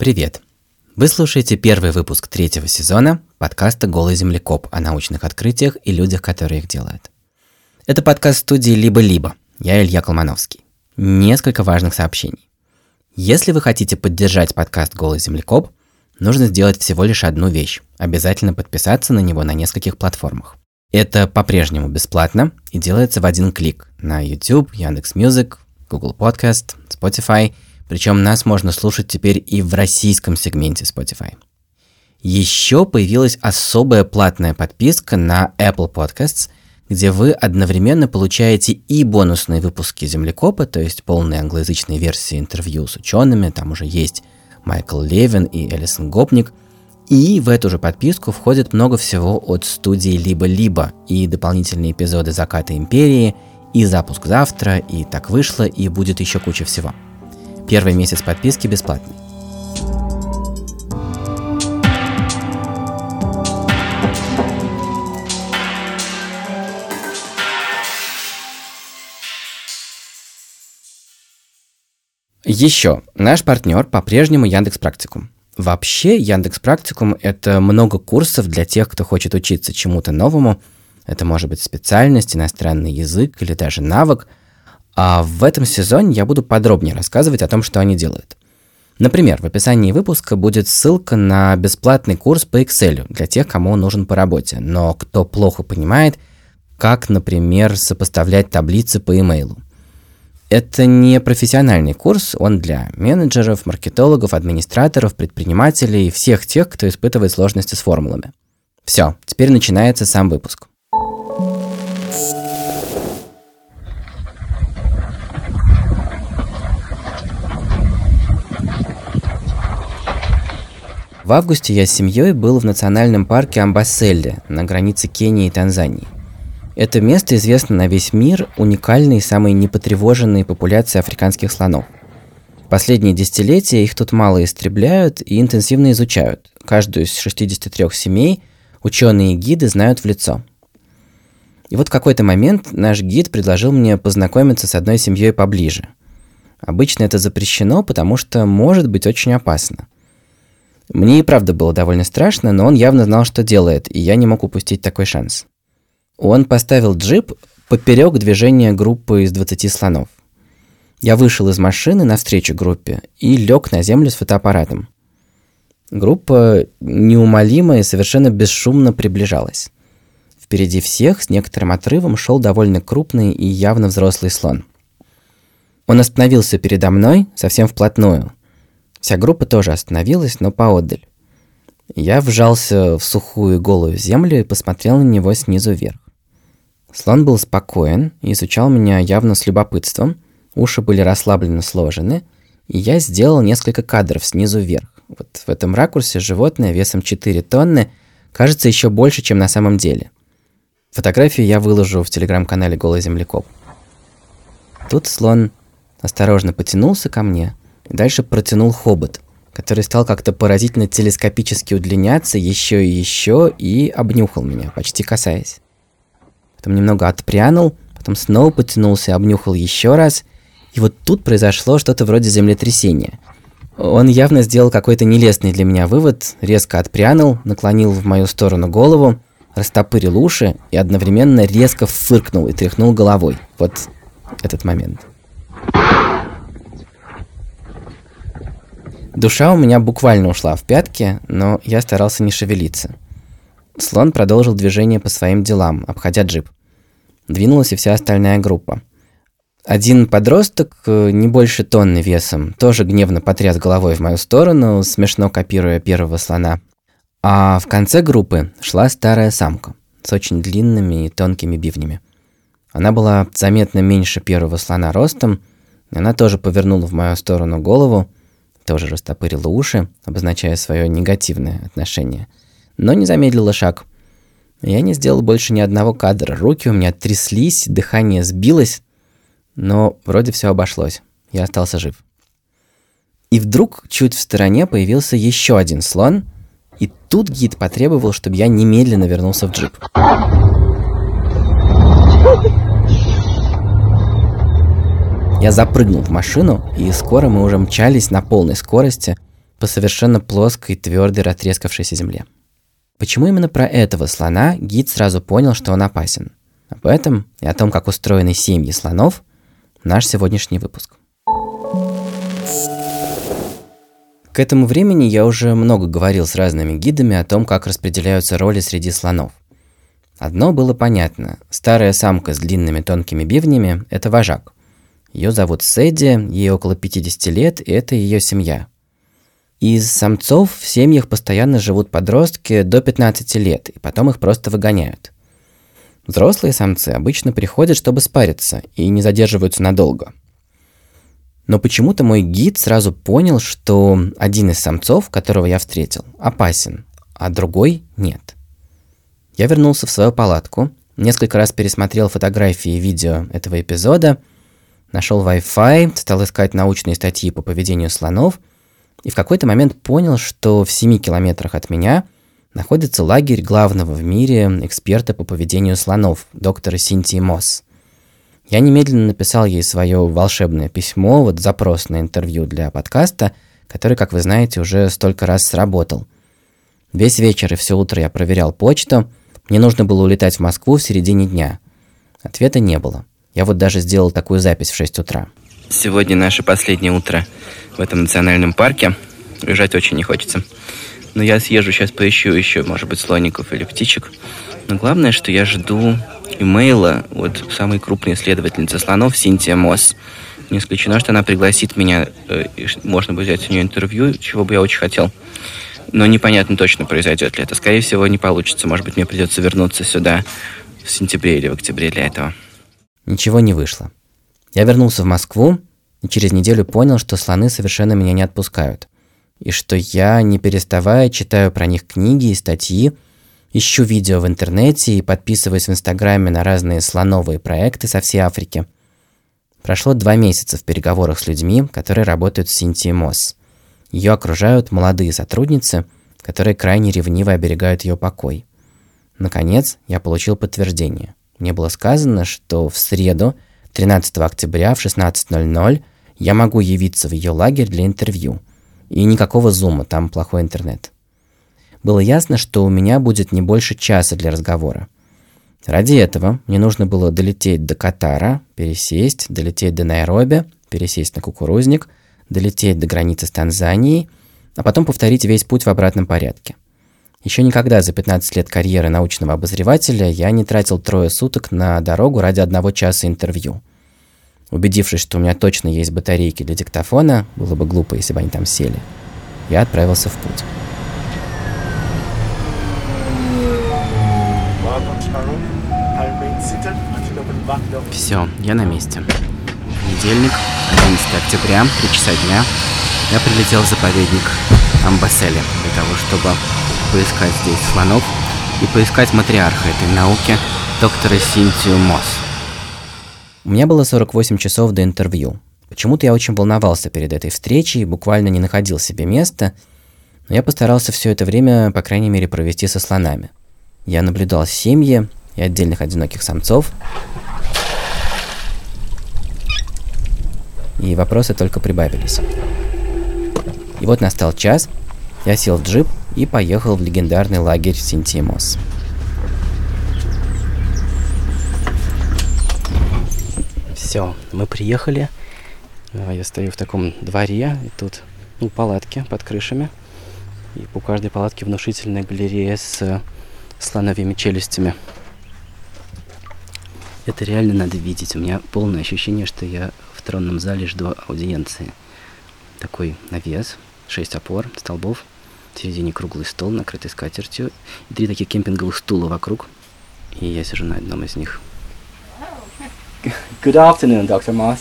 Привет! Вы слушаете первый выпуск третьего сезона подкаста «Голый землекоп» о научных открытиях и людях, которые их делают. Это подкаст студии «Либо-либо». Я Илья Колмановский. Несколько важных сообщений. Если вы хотите поддержать подкаст «Голый землекоп», нужно сделать всего лишь одну вещь. Обязательно подписаться на него на нескольких платформах. Это по-прежнему бесплатно и делается в один клик на YouTube, Яндекс.Music, Google Podcast, Spotify – причем нас можно слушать теперь и в российском сегменте Spotify. Еще появилась особая платная подписка на Apple Podcasts, где вы одновременно получаете и бонусные выпуски Землекопа, то есть полные англоязычные версии интервью с учеными, там уже есть Майкл Левин и Элисон Гопник, и в эту же подписку входит много всего от студии «Либо-либо» и дополнительные эпизоды «Заката Империи», и «Запуск завтра», и «Так вышло», и будет еще куча всего – Первый месяц подписки бесплатный. Еще, наш партнер по-прежнему Яндекс Практикум. Вообще, Яндекс Практикум – это много курсов для тех, кто хочет учиться чему-то новому. Это может быть специальность, иностранный язык или даже навык – а в этом сезоне я буду подробнее рассказывать о том, что они делают. Например, в описании выпуска будет ссылка на бесплатный курс по Excel для тех, кому он нужен по работе, но кто плохо понимает, как, например, сопоставлять таблицы по имейлу. Это не профессиональный курс, он для менеджеров, маркетологов, администраторов, предпринимателей и всех тех, кто испытывает сложности с формулами. Все, теперь начинается сам выпуск. В августе я с семьей был в национальном парке Амбасселе на границе Кении и Танзании. Это место известно на весь мир уникальной и самой непотревоженной популяцией африканских слонов. Последние десятилетия их тут мало истребляют и интенсивно изучают. Каждую из 63 семей ученые и гиды знают в лицо. И вот в какой-то момент наш гид предложил мне познакомиться с одной семьей поближе. Обычно это запрещено, потому что может быть очень опасно – мне и правда было довольно страшно, но он явно знал, что делает, и я не мог упустить такой шанс. Он поставил джип поперек движения группы из 20 слонов. Я вышел из машины навстречу группе и лег на землю с фотоаппаратом. Группа неумолимо и совершенно бесшумно приближалась. Впереди всех с некоторым отрывом шел довольно крупный и явно взрослый слон. Он остановился передо мной совсем вплотную – Вся группа тоже остановилась, но поодаль. Я вжался в сухую голую землю и посмотрел на него снизу вверх. Слон был спокоен и изучал меня явно с любопытством, уши были расслабленно сложены, и я сделал несколько кадров снизу вверх. Вот в этом ракурсе животное весом 4 тонны кажется еще больше, чем на самом деле. Фотографию я выложу в телеграм-канале «Голый землекоп». Тут слон осторожно потянулся ко мне – Дальше протянул хобот, который стал как-то поразительно телескопически удлиняться еще и еще и обнюхал меня, почти касаясь. Потом немного отпрянул, потом снова потянулся, обнюхал еще раз, и вот тут произошло что-то вроде землетрясения. Он явно сделал какой-то нелестный для меня вывод, резко отпрянул, наклонил в мою сторону голову, растопырил уши и одновременно резко фыркнул и тряхнул головой. Вот этот момент. Душа у меня буквально ушла в пятки, но я старался не шевелиться. Слон продолжил движение по своим делам, обходя джип. Двинулась и вся остальная группа. Один подросток, э, не больше тонны весом, тоже гневно потряс головой в мою сторону, смешно копируя первого слона. А в конце группы шла старая самка с очень длинными и тонкими бивнями. Она была заметно меньше первого слона ростом, она тоже повернула в мою сторону голову, тоже растопырила уши, обозначая свое негативное отношение, но не замедлила шаг. Я не сделал больше ни одного кадра, руки у меня тряслись, дыхание сбилось, но вроде все обошлось, я остался жив. И вдруг чуть в стороне появился еще один слон, и тут гид потребовал, чтобы я немедленно вернулся в джип. Я запрыгнул в машину, и скоро мы уже мчались на полной скорости по совершенно плоской, твердой, растрескавшейся земле. Почему именно про этого слона гид сразу понял, что он опасен? Об этом и о том, как устроены семьи слонов, наш сегодняшний выпуск. К этому времени я уже много говорил с разными гидами о том, как распределяются роли среди слонов. Одно было понятно. Старая самка с длинными тонкими бивнями – это вожак. Ее зовут Сэдди, ей около 50 лет, и это ее семья. Из самцов в семьях постоянно живут подростки до 15 лет, и потом их просто выгоняют. Взрослые самцы обычно приходят, чтобы спариться, и не задерживаются надолго – но почему-то мой гид сразу понял, что один из самцов, которого я встретил, опасен, а другой нет. Я вернулся в свою палатку, несколько раз пересмотрел фотографии и видео этого эпизода, нашел Wi-Fi, стал искать научные статьи по поведению слонов, и в какой-то момент понял, что в 7 километрах от меня находится лагерь главного в мире эксперта по поведению слонов, доктора Синтии Мосс – я немедленно написал ей свое волшебное письмо, вот запрос на интервью для подкаста, который, как вы знаете, уже столько раз сработал. Весь вечер и все утро я проверял почту. Мне нужно было улетать в Москву в середине дня. Ответа не было. Я вот даже сделал такую запись в 6 утра. Сегодня наше последнее утро в этом национальном парке. Уезжать очень не хочется. Но я съезжу, сейчас поищу еще, может быть, слоников или птичек. Но главное, что я жду имейла от самой крупной исследовательницы слонов Синтия Мосс. Не исключено, что она пригласит меня, э, и можно будет взять у нее интервью, чего бы я очень хотел. Но непонятно точно, произойдет ли это. Скорее всего, не получится. Может быть, мне придется вернуться сюда в сентябре или в октябре для этого. Ничего не вышло. Я вернулся в Москву и через неделю понял, что слоны совершенно меня не отпускают. И что я, не переставая, читаю про них книги и статьи, Ищу видео в интернете и подписываюсь в Инстаграме на разные слоновые проекты со всей Африки. Прошло два месяца в переговорах с людьми, которые работают в Синтии Мосс. Ее окружают молодые сотрудницы, которые крайне ревниво оберегают ее покой. Наконец, я получил подтверждение. Мне было сказано, что в среду, 13 октября в 16.00 я могу явиться в ее лагерь для интервью. И никакого зума, там плохой интернет было ясно, что у меня будет не больше часа для разговора. Ради этого мне нужно было долететь до Катара, пересесть, долететь до Найроби, пересесть на кукурузник, долететь до границы с Танзанией, а потом повторить весь путь в обратном порядке. Еще никогда за 15 лет карьеры научного обозревателя я не тратил трое суток на дорогу ради одного часа интервью. Убедившись, что у меня точно есть батарейки для диктофона, было бы глупо, если бы они там сели, я отправился в путь. Все, я на месте. Понедельник, 11 октября, 3 часа дня. Я прилетел в заповедник Амбасели для того, чтобы поискать здесь слонов и поискать матриарха этой науки, доктора Синтию Мосс. У меня было 48 часов до интервью. Почему-то я очень волновался перед этой встречей, буквально не находил себе места, но я постарался все это время, по крайней мере, провести со слонами. Я наблюдал семьи и отдельных одиноких самцов, и вопросы только прибавились. И вот настал час, я сел в джип и поехал в легендарный лагерь Синтимос. Все, мы приехали. Я стою в таком дворе, и тут ну, палатки под крышами. И по каждой палатке внушительная галерея с слоновыми челюстями. Это реально надо видеть. У меня полное ощущение, что я в тронном зале жду аудиенции. Такой навес, шесть опор, столбов, в середине круглый стол, накрытый скатертью, и три таких кемпинговых стула вокруг. И я сижу на одном из них. Good afternoon, Dr. Moss.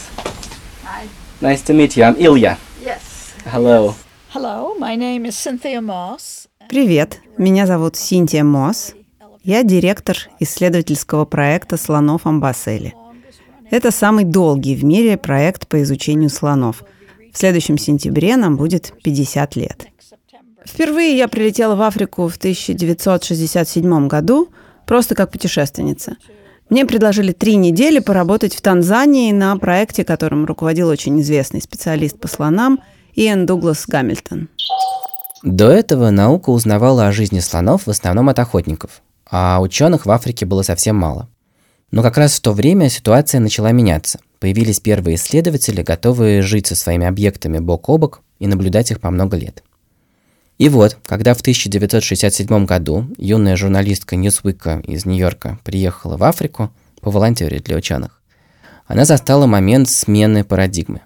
Hi. Nice to meet you. I'm Ilya. Yes. Hello. Hello, my name is Cynthia Moss. Привет, меня зовут Синтия Мосс. Я директор исследовательского проекта слонов Амбасели. Это самый долгий в мире проект по изучению слонов. В следующем сентябре нам будет 50 лет. Впервые я прилетела в Африку в 1967 году просто как путешественница. Мне предложили три недели поработать в Танзании на проекте, которым руководил очень известный специалист по слонам Иэн Дуглас Гамильтон. До этого наука узнавала о жизни слонов в основном от охотников, а ученых в Африке было совсем мало. Но как раз в то время ситуация начала меняться. Появились первые исследователи, готовые жить со своими объектами бок о бок и наблюдать их по много лет. И вот, когда в 1967 году юная журналистка Ньюсвика из Нью-Йорка приехала в Африку поволонтерить для ученых, она застала момент смены парадигмы.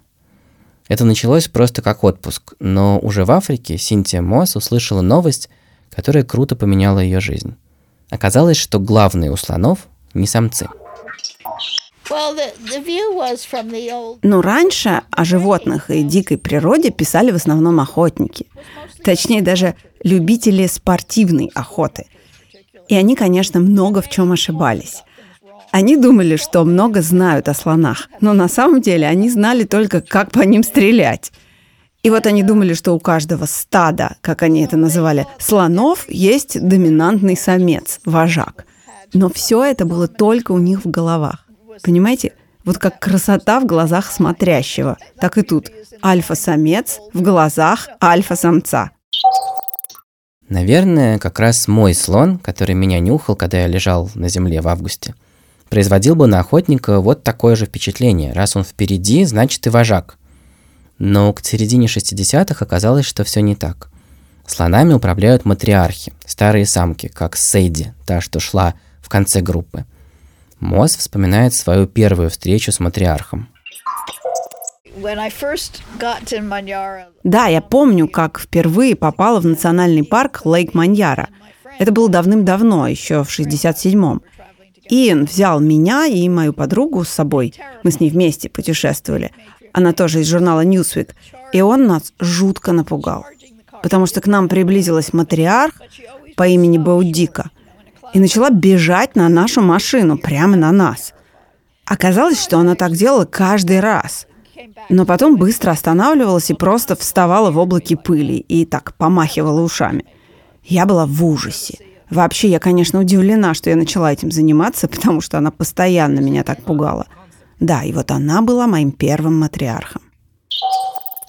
Это началось просто как отпуск, но уже в Африке Синтия Мосс услышала новость, которая круто поменяла ее жизнь. Оказалось, что главные у слонов не самцы. Но раньше о животных и дикой природе писали в основном охотники. Точнее, даже любители спортивной охоты. И они, конечно, много в чем ошибались. Они думали, что много знают о слонах, но на самом деле они знали только, как по ним стрелять. И вот они думали, что у каждого стада, как они это называли, слонов есть доминантный самец, вожак. Но все это было только у них в головах. Понимаете? Вот как красота в глазах смотрящего, так и тут. Альфа-самец в глазах альфа-самца. Наверное, как раз мой слон, который меня нюхал, когда я лежал на земле в августе, производил бы на охотника вот такое же впечатление. Раз он впереди, значит и вожак. Но к середине 60-х оказалось, что все не так. Слонами управляют матриархи, старые самки, как Сейди, та, что шла в конце группы. Мосс вспоминает свою первую встречу с матриархом. Да, я помню, как впервые попала в национальный парк Лейк Маньяра. Это было давным-давно, еще в 67-м. Иэн взял меня и мою подругу с собой. Мы с ней вместе путешествовали. Она тоже из журнала Newsweek. И он нас жутко напугал. Потому что к нам приблизилась матриарх по имени Баудика и начала бежать на нашу машину, прямо на нас. Оказалось, что она так делала каждый раз. Но потом быстро останавливалась и просто вставала в облаке пыли и так помахивала ушами. Я была в ужасе. Вообще, я, конечно, удивлена, что я начала этим заниматься, потому что она постоянно меня так пугала. Да, и вот она была моим первым матриархом.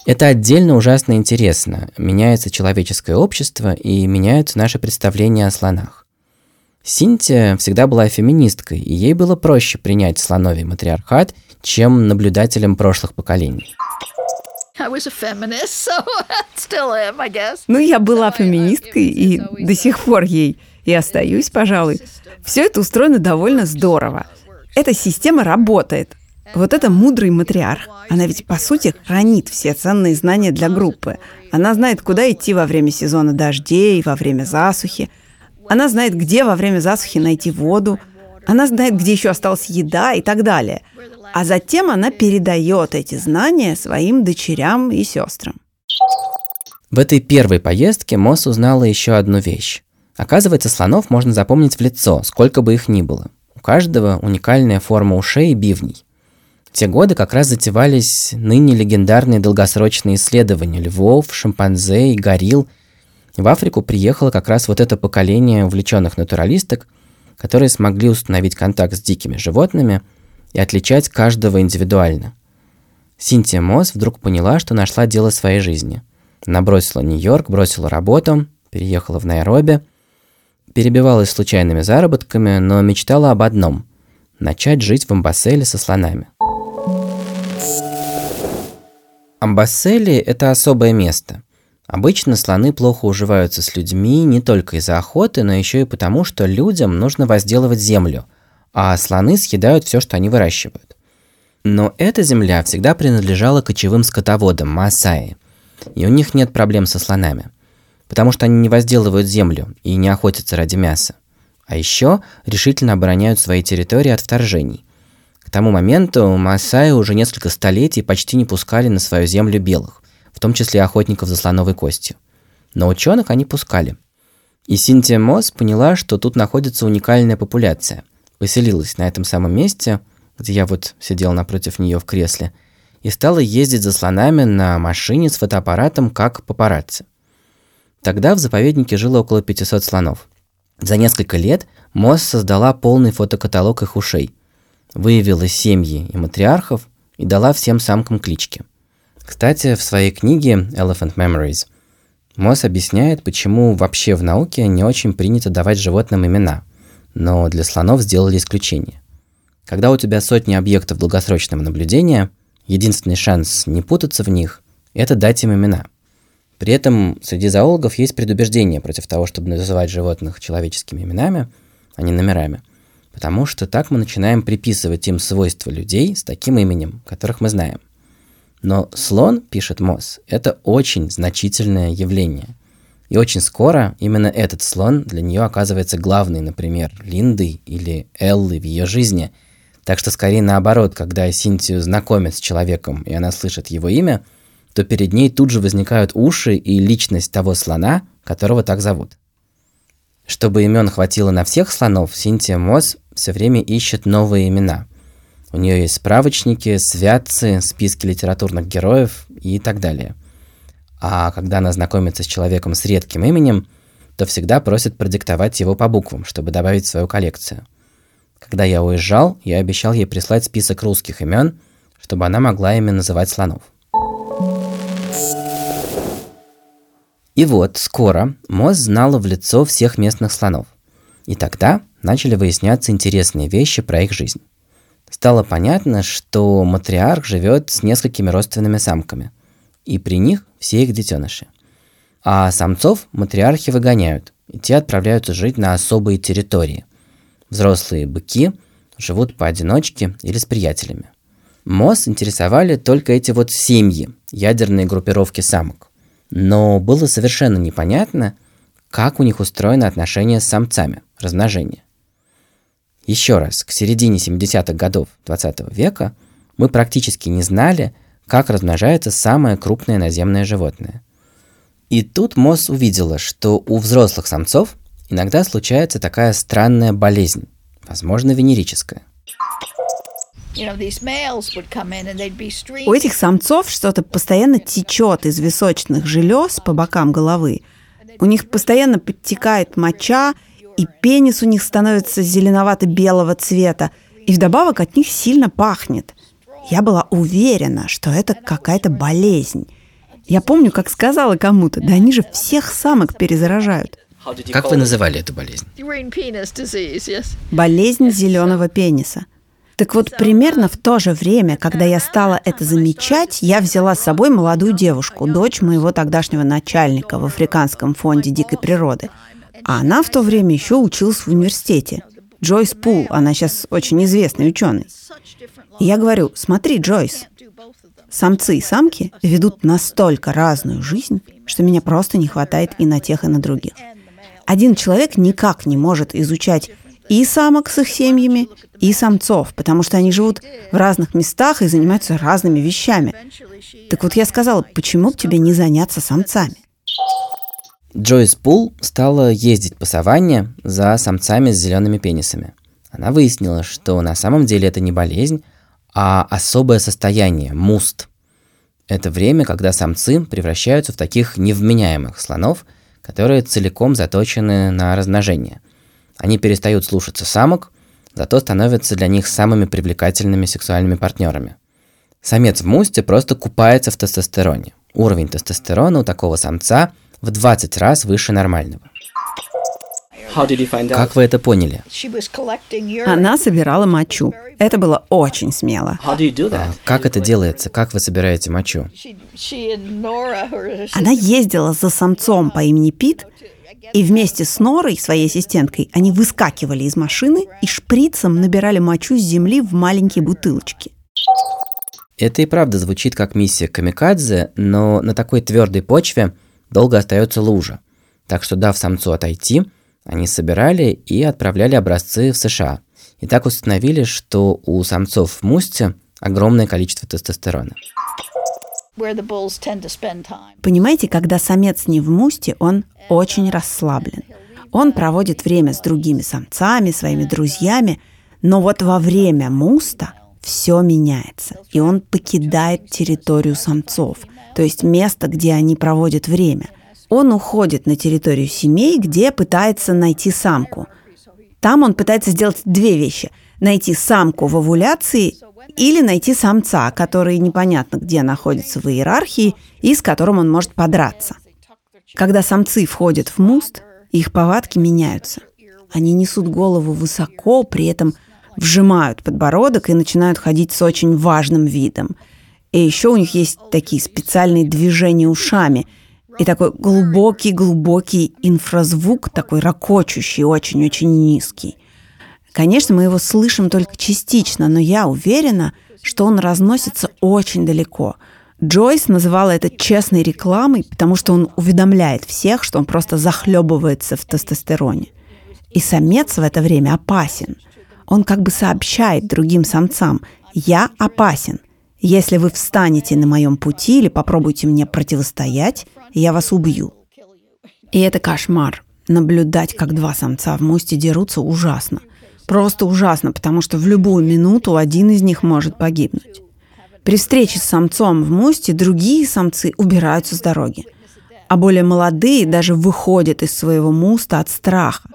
Это отдельно ужасно интересно. Меняется человеческое общество и меняются наши представления о слонах. Синтия всегда была феминисткой, и ей было проще принять слоновий матриархат, чем наблюдателям прошлых поколений. Ну, я была феминисткой и до сих пор ей и остаюсь, пожалуй. Все это устроено довольно здорово. Эта система работает. Вот это мудрый матриарх. Она ведь, по сути, хранит все ценные знания для группы. Она знает, куда идти во время сезона дождей, во время засухи. Она знает, где во время засухи найти воду. Она знает, где еще осталась еда и так далее. А затем она передает эти знания своим дочерям и сестрам. В этой первой поездке Мосс узнала еще одну вещь. Оказывается, слонов можно запомнить в лицо, сколько бы их ни было. У каждого уникальная форма ушей и бивней. В те годы как раз затевались ныне легендарные долгосрочные исследования львов, шимпанзе и горилл. В Африку приехало как раз вот это поколение увлеченных натуралисток, которые смогли установить контакт с дикими животными и отличать каждого индивидуально. Синтия Мосс вдруг поняла, что нашла дело своей жизни. Она бросила Нью-Йорк, бросила работу, переехала в Найроби – перебивалась случайными заработками, но мечтала об одном – начать жить в Амбасселе со слонами. Амбассели – это особое место. Обычно слоны плохо уживаются с людьми не только из-за охоты, но еще и потому, что людям нужно возделывать землю, а слоны съедают все, что они выращивают. Но эта земля всегда принадлежала кочевым скотоводам, Маасаи, и у них нет проблем со слонами потому что они не возделывают землю и не охотятся ради мяса. А еще решительно обороняют свои территории от вторжений. К тому моменту Масаи уже несколько столетий почти не пускали на свою землю белых, в том числе охотников за слоновой костью. Но ученых они пускали. И Синтия Мосс поняла, что тут находится уникальная популяция. Поселилась на этом самом месте, где я вот сидел напротив нее в кресле, и стала ездить за слонами на машине с фотоаппаратом как папарацци. Тогда в заповеднике жило около 500 слонов. За несколько лет Мосс создала полный фотокаталог их ушей, выявила семьи и матриархов и дала всем самкам клички. Кстати, в своей книге Elephant Memories Мосс объясняет, почему вообще в науке не очень принято давать животным имена, но для слонов сделали исключение. Когда у тебя сотни объектов долгосрочного наблюдения, единственный шанс не путаться в них – это дать им имена. При этом среди зоологов есть предубеждение против того, чтобы называть животных человеческими именами, а не номерами, потому что так мы начинаем приписывать им свойства людей с таким именем, которых мы знаем. Но слон, пишет Мосс, это очень значительное явление. И очень скоро именно этот слон для нее оказывается главной, например, Линдой или Эллой в ее жизни – так что скорее наоборот, когда Синтию знакомят с человеком, и она слышит его имя, то перед ней тут же возникают уши и личность того слона, которого так зовут. Чтобы имен хватило на всех слонов, Синтия Мосс все время ищет новые имена. У нее есть справочники, святцы, списки литературных героев и так далее. А когда она знакомится с человеком с редким именем, то всегда просит продиктовать его по буквам, чтобы добавить в свою коллекцию – когда я уезжал, я обещал ей прислать список русских имен, чтобы она могла ими называть слонов. И вот, скоро Моз знала в лицо всех местных слонов. И тогда начали выясняться интересные вещи про их жизнь. Стало понятно, что матриарх живет с несколькими родственными самками, и при них все их детеныши. А самцов матриархи выгоняют, и те отправляются жить на особые территории – Взрослые быки живут поодиночке или с приятелями. МОЗ интересовали только эти вот семьи, ядерные группировки самок. Но было совершенно непонятно, как у них устроено отношение с самцами, размножение. Еще раз, к середине 70-х годов 20 века мы практически не знали, как размножается самое крупное наземное животное. И тут МОЗ увидела, что у взрослых самцов Иногда случается такая странная болезнь, возможно, венерическая. У этих самцов что-то постоянно течет из височных желез по бокам головы. У них постоянно подтекает моча, и пенис у них становится зеленовато-белого цвета, и вдобавок от них сильно пахнет. Я была уверена, что это какая-то болезнь. Я помню, как сказала кому-то, да они же всех самок перезаражают. Как вы называли эту болезнь? Болезнь зеленого пениса. Так вот, примерно в то же время, когда я стала это замечать, я взяла с собой молодую девушку, дочь моего тогдашнего начальника в Африканском фонде дикой природы. А она в то время еще училась в университете. Джойс Пул, она сейчас очень известный ученый. И я говорю, смотри, Джойс, самцы и самки ведут настолько разную жизнь, что меня просто не хватает и на тех, и на других один человек никак не может изучать и самок с их семьями, и самцов, потому что они живут в разных местах и занимаются разными вещами. Так вот я сказала, почему бы тебе не заняться самцами? Джойс Пул стала ездить по саванне за самцами с зелеными пенисами. Она выяснила, что на самом деле это не болезнь, а особое состояние – муст. Это время, когда самцы превращаются в таких невменяемых слонов – которые целиком заточены на размножение. Они перестают слушаться самок, зато становятся для них самыми привлекательными сексуальными партнерами. Самец в мусте просто купается в тестостероне. Уровень тестостерона у такого самца в 20 раз выше нормального. Как вы это поняли? Она собирала мочу. Это было очень смело. А как это делается? Как вы собираете мочу? Она ездила за самцом по имени Пит, и вместе с Норой, своей ассистенткой, они выскакивали из машины и шприцем набирали мочу с земли в маленькие бутылочки. Это и правда звучит как миссия Камикадзе, но на такой твердой почве долго остается лужа. Так что, дав самцу отойти, они собирали и отправляли образцы в США. И так установили, что у самцов в мусте огромное количество тестостерона. Понимаете, когда самец не в мусте, он очень расслаблен. Он проводит время с другими самцами, своими друзьями, но вот во время муста все меняется, и он покидает территорию самцов, то есть место, где они проводят время – он уходит на территорию семей, где пытается найти самку. Там он пытается сделать две вещи. найти самку в овуляции или найти самца, который непонятно где находится в иерархии и с которым он может подраться. Когда самцы входят в муст, их повадки меняются. Они несут голову высоко, при этом вжимают подбородок и начинают ходить с очень важным видом. И еще у них есть такие специальные движения ушами и такой глубокий-глубокий инфразвук, такой ракочущий, очень-очень низкий. Конечно, мы его слышим только частично, но я уверена, что он разносится очень далеко. Джойс называла это честной рекламой, потому что он уведомляет всех, что он просто захлебывается в тестостероне. И самец в это время опасен. Он как бы сообщает другим самцам «Я опасен. Если вы встанете на моем пути или попробуете мне противостоять, я вас убью». И это кошмар. Наблюдать, как два самца в мосте дерутся, ужасно – Просто ужасно, потому что в любую минуту один из них может погибнуть. При встрече с самцом в мусте другие самцы убираются с дороги, а более молодые даже выходят из своего муста от страха.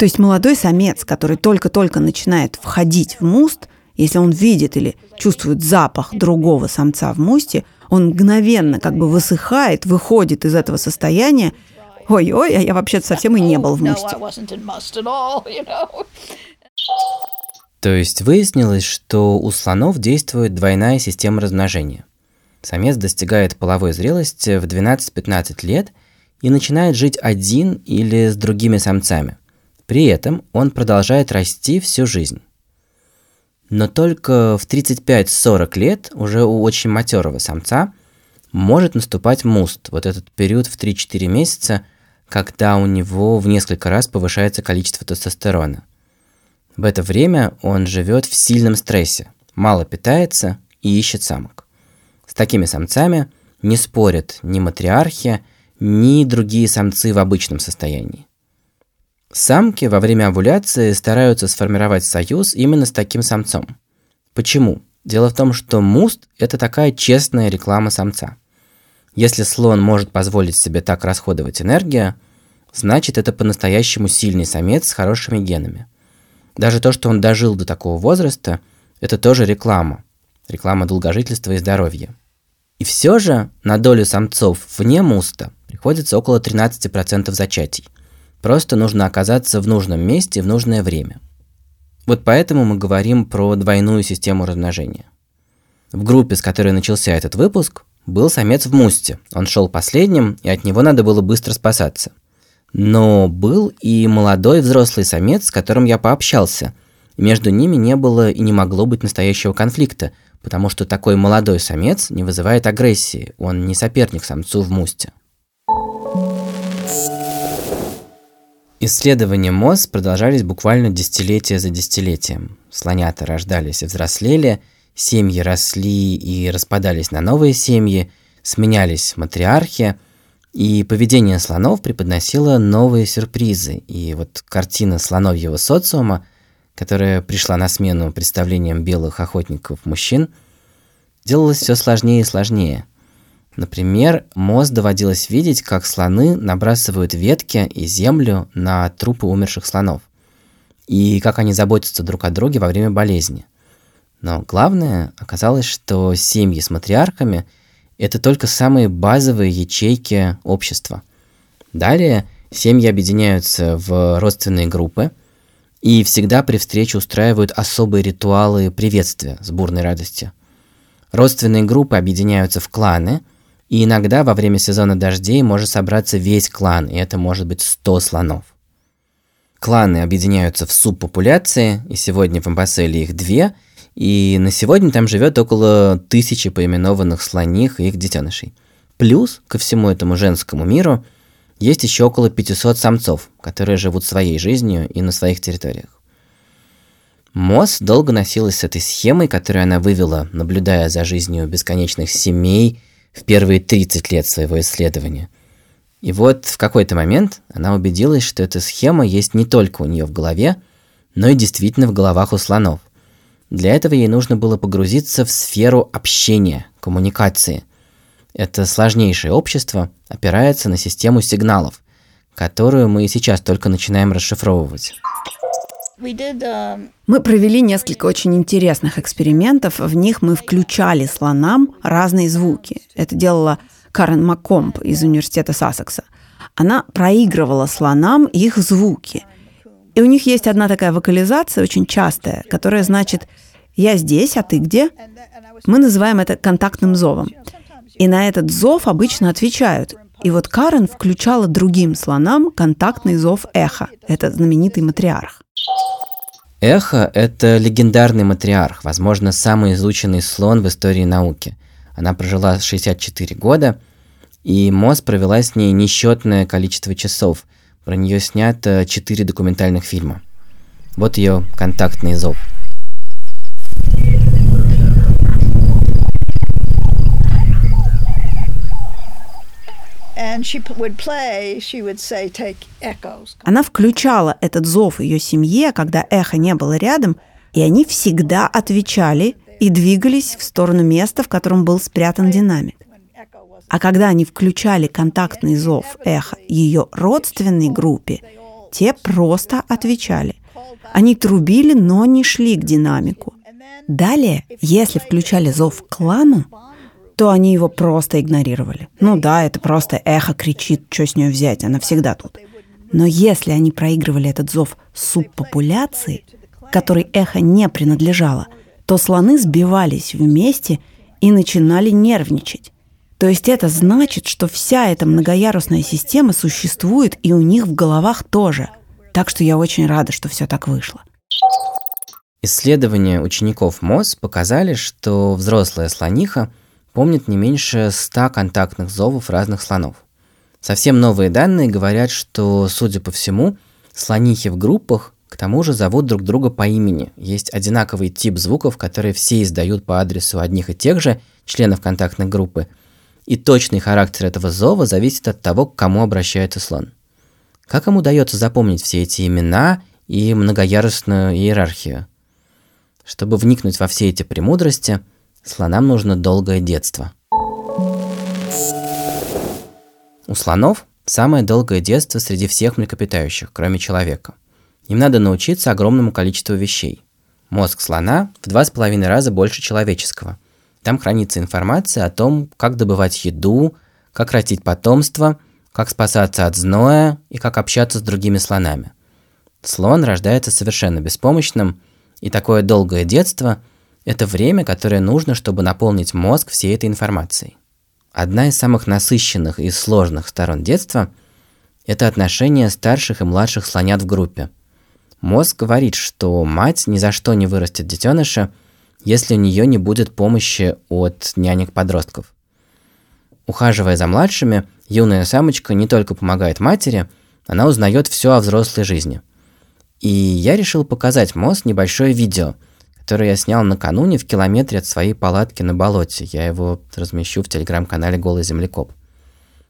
То есть молодой самец, который только-только начинает входить в муст, если он видит или чувствует запах другого самца в мусте, он мгновенно как бы высыхает, выходит из этого состояния. Ой-ой, а я вообще-то совсем и не был в мусте. То есть выяснилось, что у слонов действует двойная система размножения. Самец достигает половой зрелости в 12-15 лет и начинает жить один или с другими самцами. При этом он продолжает расти всю жизнь. Но только в 35-40 лет уже у очень матерого самца может наступать муст, вот этот период в 3-4 месяца, когда у него в несколько раз повышается количество тестостерона. В это время он живет в сильном стрессе, мало питается и ищет самок. С такими самцами не спорят ни матриархия, ни другие самцы в обычном состоянии. Самки во время овуляции стараются сформировать союз именно с таким самцом. Почему? Дело в том, что муст – это такая честная реклама самца. Если слон может позволить себе так расходовать энергию, значит это по-настоящему сильный самец с хорошими генами – даже то, что он дожил до такого возраста, это тоже реклама. Реклама долгожительства и здоровья. И все же на долю самцов вне муста приходится около 13% зачатий. Просто нужно оказаться в нужном месте в нужное время. Вот поэтому мы говорим про двойную систему размножения. В группе, с которой начался этот выпуск, был самец в мусте. Он шел последним, и от него надо было быстро спасаться. Но был и молодой взрослый самец, с которым я пообщался. между ними не было и не могло быть настоящего конфликта, потому что такой молодой самец не вызывает агрессии, он не соперник самцу в мусте. Исследования МОЗ продолжались буквально десятилетия за десятилетием. Слонята рождались и взрослели, семьи росли и распадались на новые семьи, сменялись матриархи – и поведение слонов преподносило новые сюрпризы. И вот картина слоновьего социума, которая пришла на смену представлениям белых охотников-мужчин, делалась все сложнее и сложнее. Например, Моз доводилось видеть, как слоны набрасывают ветки и землю на трупы умерших слонов, и как они заботятся друг о друге во время болезни. Но главное оказалось, что семьи с матриархами – это только самые базовые ячейки общества. Далее семьи объединяются в родственные группы и всегда при встрече устраивают особые ритуалы приветствия с бурной радостью. Родственные группы объединяются в кланы, и иногда во время сезона дождей может собраться весь клан, и это может быть 100 слонов. Кланы объединяются в субпопуляции, и сегодня в Амбасселе их две – и на сегодня там живет около тысячи поименованных слоних и их детенышей. Плюс ко всему этому женскому миру есть еще около 500 самцов, которые живут своей жизнью и на своих территориях. Мосс долго носилась с этой схемой, которую она вывела, наблюдая за жизнью бесконечных семей в первые 30 лет своего исследования. И вот в какой-то момент она убедилась, что эта схема есть не только у нее в голове, но и действительно в головах у слонов. Для этого ей нужно было погрузиться в сферу общения, коммуникации. Это сложнейшее общество опирается на систему сигналов, которую мы сейчас только начинаем расшифровывать. Um, Мы провели несколько очень интересных экспериментов. В них мы включали слонам разные звуки. Это делала Карен Маккомб из университета Сассекса. Она проигрывала слонам их звуки. И у них есть одна такая вокализация, очень частая, которая значит «я здесь, а ты где?». Мы называем это контактным зовом. И на этот зов обычно отвечают. И вот Карен включала другим слонам контактный зов эхо. Это знаменитый матриарх. Эхо – это легендарный матриарх, возможно, самый изученный слон в истории науки. Она прожила 64 года, и МОЗ провела с ней несчетное количество часов. Про нее снято 4 документальных фильма. Вот ее контактный зов. Она включала этот зов ее семье, когда эхо не было рядом, и они всегда отвечали и двигались в сторону места, в котором был спрятан динамик. А когда они включали контактный зов эхо ее родственной группе, те просто отвечали. Они трубили, но не шли к динамику. Далее, если включали зов клану, то они его просто игнорировали. Ну да, это просто эхо кричит, что с нее взять, она всегда тут. Но если они проигрывали этот зов субпопуляции, которой эхо не принадлежало, то слоны сбивались вместе и начинали нервничать. То есть это значит, что вся эта многоярусная система существует и у них в головах тоже. Так что я очень рада, что все так вышло. Исследования учеников МОЗ показали, что взрослая слониха помнит не меньше 100 контактных зовов разных слонов. Совсем новые данные говорят, что, судя по всему, слонихи в группах к тому же зовут друг друга по имени. Есть одинаковый тип звуков, которые все издают по адресу одних и тех же членов контактной группы. И точный характер этого зова зависит от того, к кому обращается слон. Как им удается запомнить все эти имена и многоярусную иерархию? Чтобы вникнуть во все эти премудрости – Слонам нужно долгое детство. У слонов самое долгое детство среди всех млекопитающих, кроме человека. Им надо научиться огромному количеству вещей. Мозг слона в два с половиной раза больше человеческого. Там хранится информация о том, как добывать еду, как растить потомство, как спасаться от зноя и как общаться с другими слонами. Слон рождается совершенно беспомощным, и такое долгое детство это время, которое нужно, чтобы наполнить мозг всей этой информацией. Одна из самых насыщенных и сложных сторон детства – это отношения старших и младших слонят в группе. Мозг говорит, что мать ни за что не вырастет детеныша, если у нее не будет помощи от нянек-подростков. Ухаживая за младшими, юная самочка не только помогает матери, она узнает все о взрослой жизни. И я решил показать мозг небольшое видео – который я снял накануне в километре от своей палатки на болоте. Я его размещу в телеграм-канале «Голый землекоп».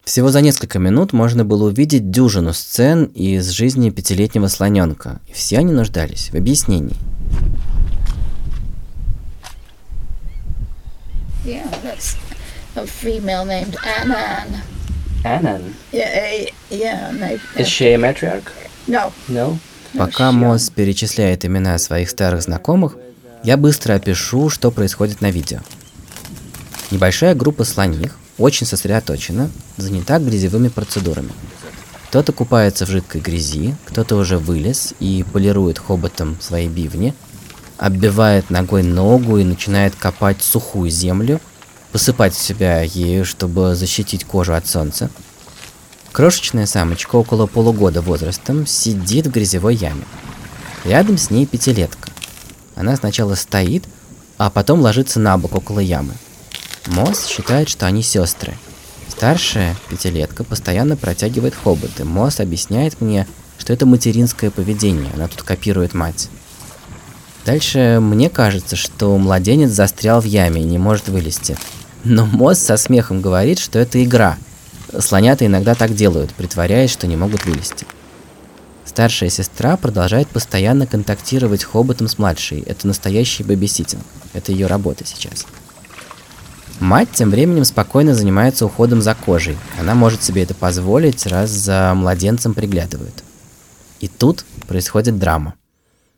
Всего за несколько минут можно было увидеть дюжину сцен из жизни пятилетнего слоненка, и все они нуждались в объяснении. Yeah, that's a female named Anan. Annan. Yeah, yeah, they. Is she a matriarch? No, No. Пока Мосс перечисляет имена своих старых знакомых, я быстро опишу, что происходит на видео. Небольшая группа слоних, очень сосредоточена, занята грязевыми процедурами. Кто-то купается в жидкой грязи, кто-то уже вылез и полирует хоботом свои бивни, оббивает ногой ногу и начинает копать сухую землю, посыпать себя ею, чтобы защитить кожу от солнца. Крошечная самочка около полугода возрастом сидит в грязевой яме. Рядом с ней пятилетка. Она сначала стоит, а потом ложится на бок около ямы. Мосс считает, что они сестры. Старшая, пятилетка, постоянно протягивает хоботы. Мосс объясняет мне, что это материнское поведение, она тут копирует мать. Дальше мне кажется, что младенец застрял в яме и не может вылезти. Но Мосс со смехом говорит, что это игра. Слонята иногда так делают, притворяясь, что не могут вылезти. Старшая сестра продолжает постоянно контактировать хоботом с младшей. Это настоящий бэбиситинг. Это ее работа сейчас. Мать тем временем спокойно занимается уходом за кожей. Она может себе это позволить, раз за младенцем приглядывают. И тут происходит драма.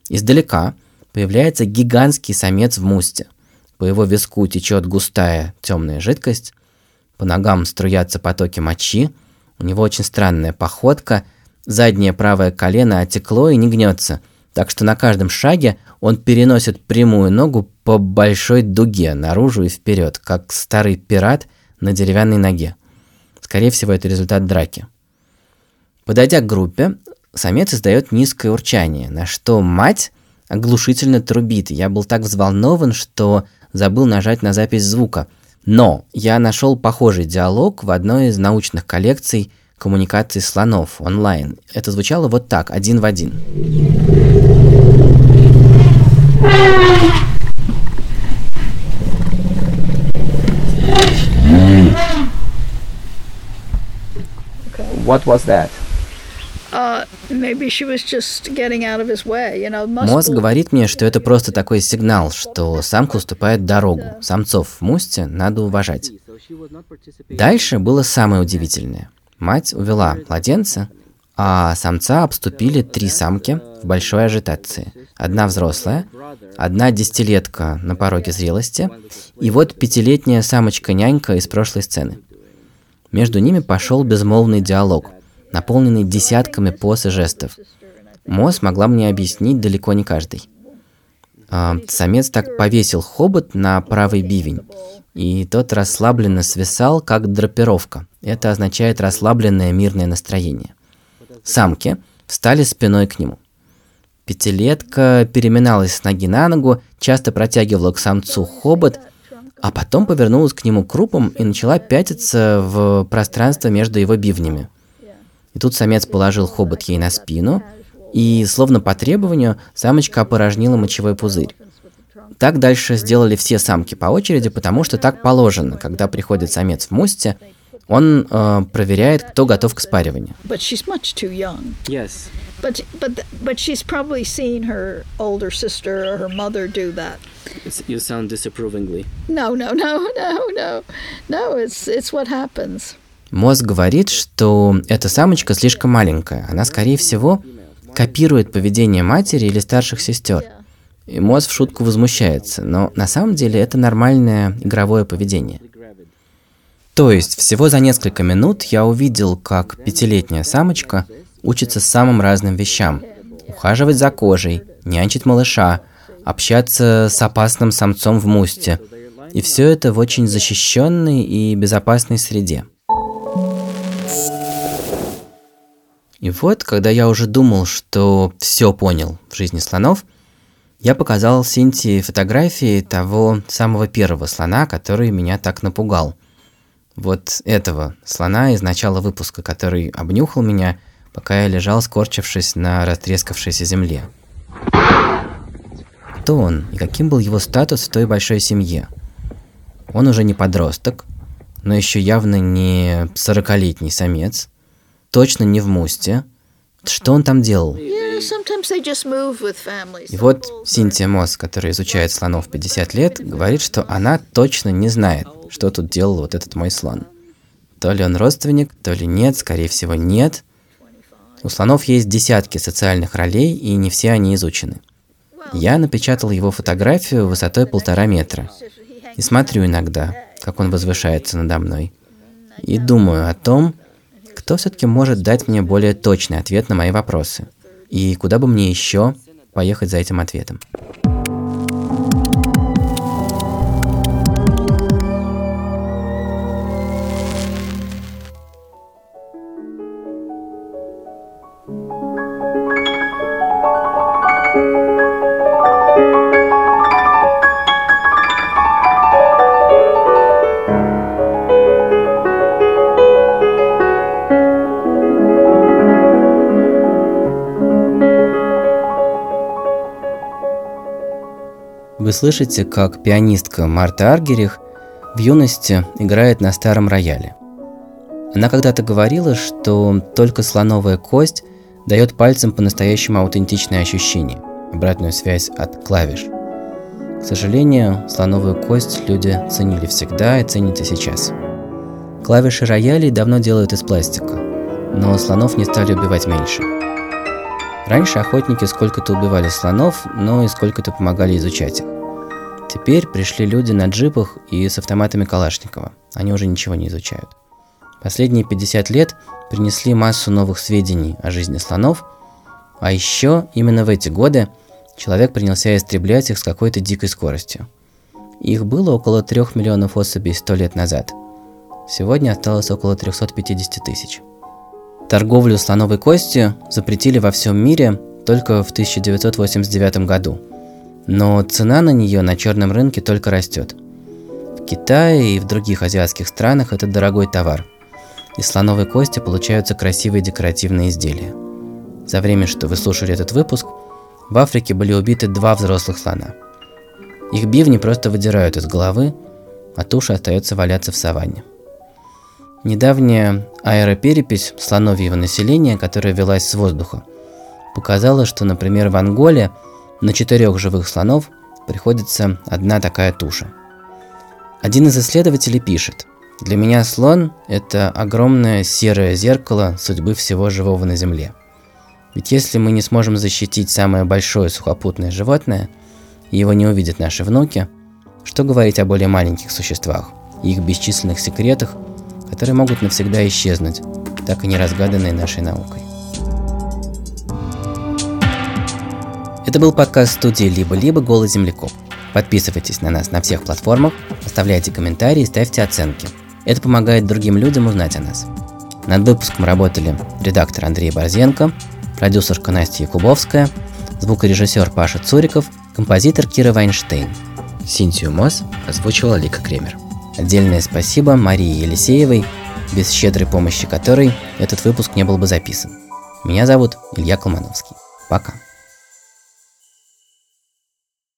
Издалека появляется гигантский самец в мусте. По его виску течет густая темная жидкость, по ногам струятся потоки мочи, у него очень странная походка, заднее правое колено отекло и не гнется, так что на каждом шаге он переносит прямую ногу по большой дуге наружу и вперед, как старый пират на деревянной ноге. Скорее всего, это результат драки. Подойдя к группе, самец издает низкое урчание, на что мать оглушительно трубит. Я был так взволнован, что забыл нажать на запись звука – но я нашел похожий диалог в одной из научных коллекций коммуникации слонов онлайн. Это звучало вот так, один в один. What was that? Must Мозг говорит мне, что это просто такой сигнал, что самка уступает дорогу. Самцов в мусте надо уважать. Дальше было самое удивительное. Мать увела младенца, а самца обступили три самки в большой ажитации. Одна взрослая, одна десятилетка на пороге зрелости, и вот пятилетняя самочка-нянька из прошлой сцены. Между ними пошел безмолвный диалог, наполненный десятками поз и жестов. Мосс могла мне объяснить далеко не каждый. А, самец так повесил хобот на правый бивень, и тот расслабленно свисал, как драпировка. Это означает расслабленное мирное настроение. Самки встали спиной к нему. Пятилетка переминалась с ноги на ногу, часто протягивала к самцу хобот, а потом повернулась к нему крупом и начала пятиться в пространство между его бивнями. И тут самец положил хобот ей на спину, и, словно по требованию, самочка опорожнила мочевой пузырь. Так дальше сделали все самки по очереди, потому что так положено. Когда приходит самец в мусте, он э, проверяет, кто готов к спариванию. Yes. But but but she's probably seen her older sister or her mother do that. You sound disapprovingly. No, no, no, no, no, no. It's it's what happens. Мозг говорит, что эта самочка слишком маленькая. Она, скорее всего, копирует поведение матери или старших сестер. И мозг в шутку возмущается, но на самом деле это нормальное игровое поведение. То есть, всего за несколько минут я увидел, как пятилетняя самочка учится самым разным вещам. Ухаживать за кожей, нянчить малыша, общаться с опасным самцом в мусте. И все это в очень защищенной и безопасной среде. И вот, когда я уже думал, что все понял в жизни слонов, я показал Синтии фотографии того самого первого слона, который меня так напугал. Вот этого слона из начала выпуска, который обнюхал меня, пока я лежал, скорчившись на растрескавшейся земле. Кто он и каким был его статус в той большой семье? Он уже не подросток, но еще явно не сорокалетний самец, точно не в мусте. Что он там делал? И вот Синтия Мосс, которая изучает слонов 50 лет, говорит, что она точно не знает, что тут делал вот этот мой слон. То ли он родственник, то ли нет, скорее всего нет. У слонов есть десятки социальных ролей, и не все они изучены. Я напечатал его фотографию высотой полтора метра. И смотрю иногда, как он возвышается надо мной. И думаю о том, кто все-таки может дать мне более точный ответ на мои вопросы. И куда бы мне еще поехать за этим ответом. Вы слышите, как пианистка Марта Аргерих в юности играет на старом рояле. Она когда-то говорила, что только слоновая кость дает пальцам по-настоящему аутентичное ощущение, обратную связь от клавиш. К сожалению, слоновую кость люди ценили всегда и ценят и сейчас. Клавиши роялей давно делают из пластика, но слонов не стали убивать меньше. Раньше охотники сколько-то убивали слонов, но и сколько-то помогали изучать их. Теперь пришли люди на джипах и с автоматами Калашникова. Они уже ничего не изучают. Последние 50 лет принесли массу новых сведений о жизни слонов, а еще именно в эти годы человек принялся истреблять их с какой-то дикой скоростью. Их было около 3 миллионов особей 100 лет назад. Сегодня осталось около 350 тысяч. Торговлю слоновой костью запретили во всем мире только в 1989 году. Но цена на нее на черном рынке только растет. В Китае и в других азиатских странах это дорогой товар. Из слоновой кости получаются красивые декоративные изделия. За время, что вы слушали этот выпуск, в Африке были убиты два взрослых слона. Их бивни просто выдирают из головы, а туша остается валяться в саванне. Недавняя аэроперепись слоновьего населения, которая велась с воздуха, показала, что, например, в Анголе на четырех живых слонов приходится одна такая туша. Один из исследователей пишет, «Для меня слон – это огромное серое зеркало судьбы всего живого на Земле. Ведь если мы не сможем защитить самое большое сухопутное животное, и его не увидят наши внуки, что говорить о более маленьких существах и их бесчисленных секретах – которые могут навсегда исчезнуть, так и не разгаданные нашей наукой. Это был подкаст студии «Либо-либо. Голый землекоп». Подписывайтесь на нас на всех платформах, оставляйте комментарии и ставьте оценки. Это помогает другим людям узнать о нас. Над выпуском работали редактор Андрей Борзенко, продюсерка Настя Якубовская, звукорежиссер Паша Цуриков, композитор Кира Вайнштейн. Синтию Мосс озвучивала Лика Кремер. Отдельное спасибо Марии Елисеевой, без щедрой помощи которой этот выпуск не был бы записан. Меня зовут Илья Колмановский. Пока.